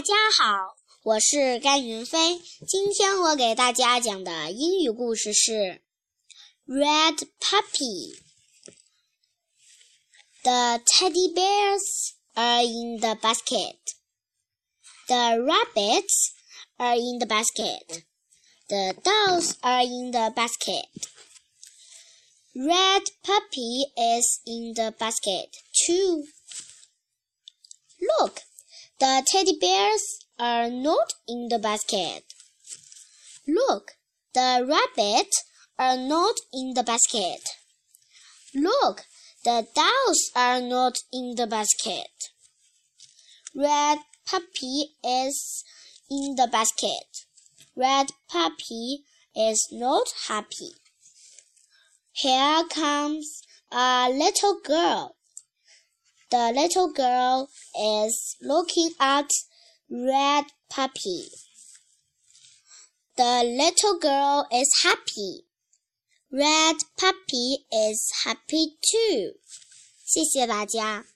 大家好，我是甘云飞。今天我给大家讲的英语故事是《Red Puppy》。The teddy bears are in the basket. The rabbits are in the basket. The dolls are in the basket. Red Puppy is in the basket too. The teddy bears are not in the basket. Look, the rabbits are not in the basket. Look, the dolls are not in the basket. Red puppy is in the basket. Red puppy is not happy. Here comes a little girl. The little girl is looking at Red Puppy. The little girl is happy. Red Puppy is happy too. 谢谢大家。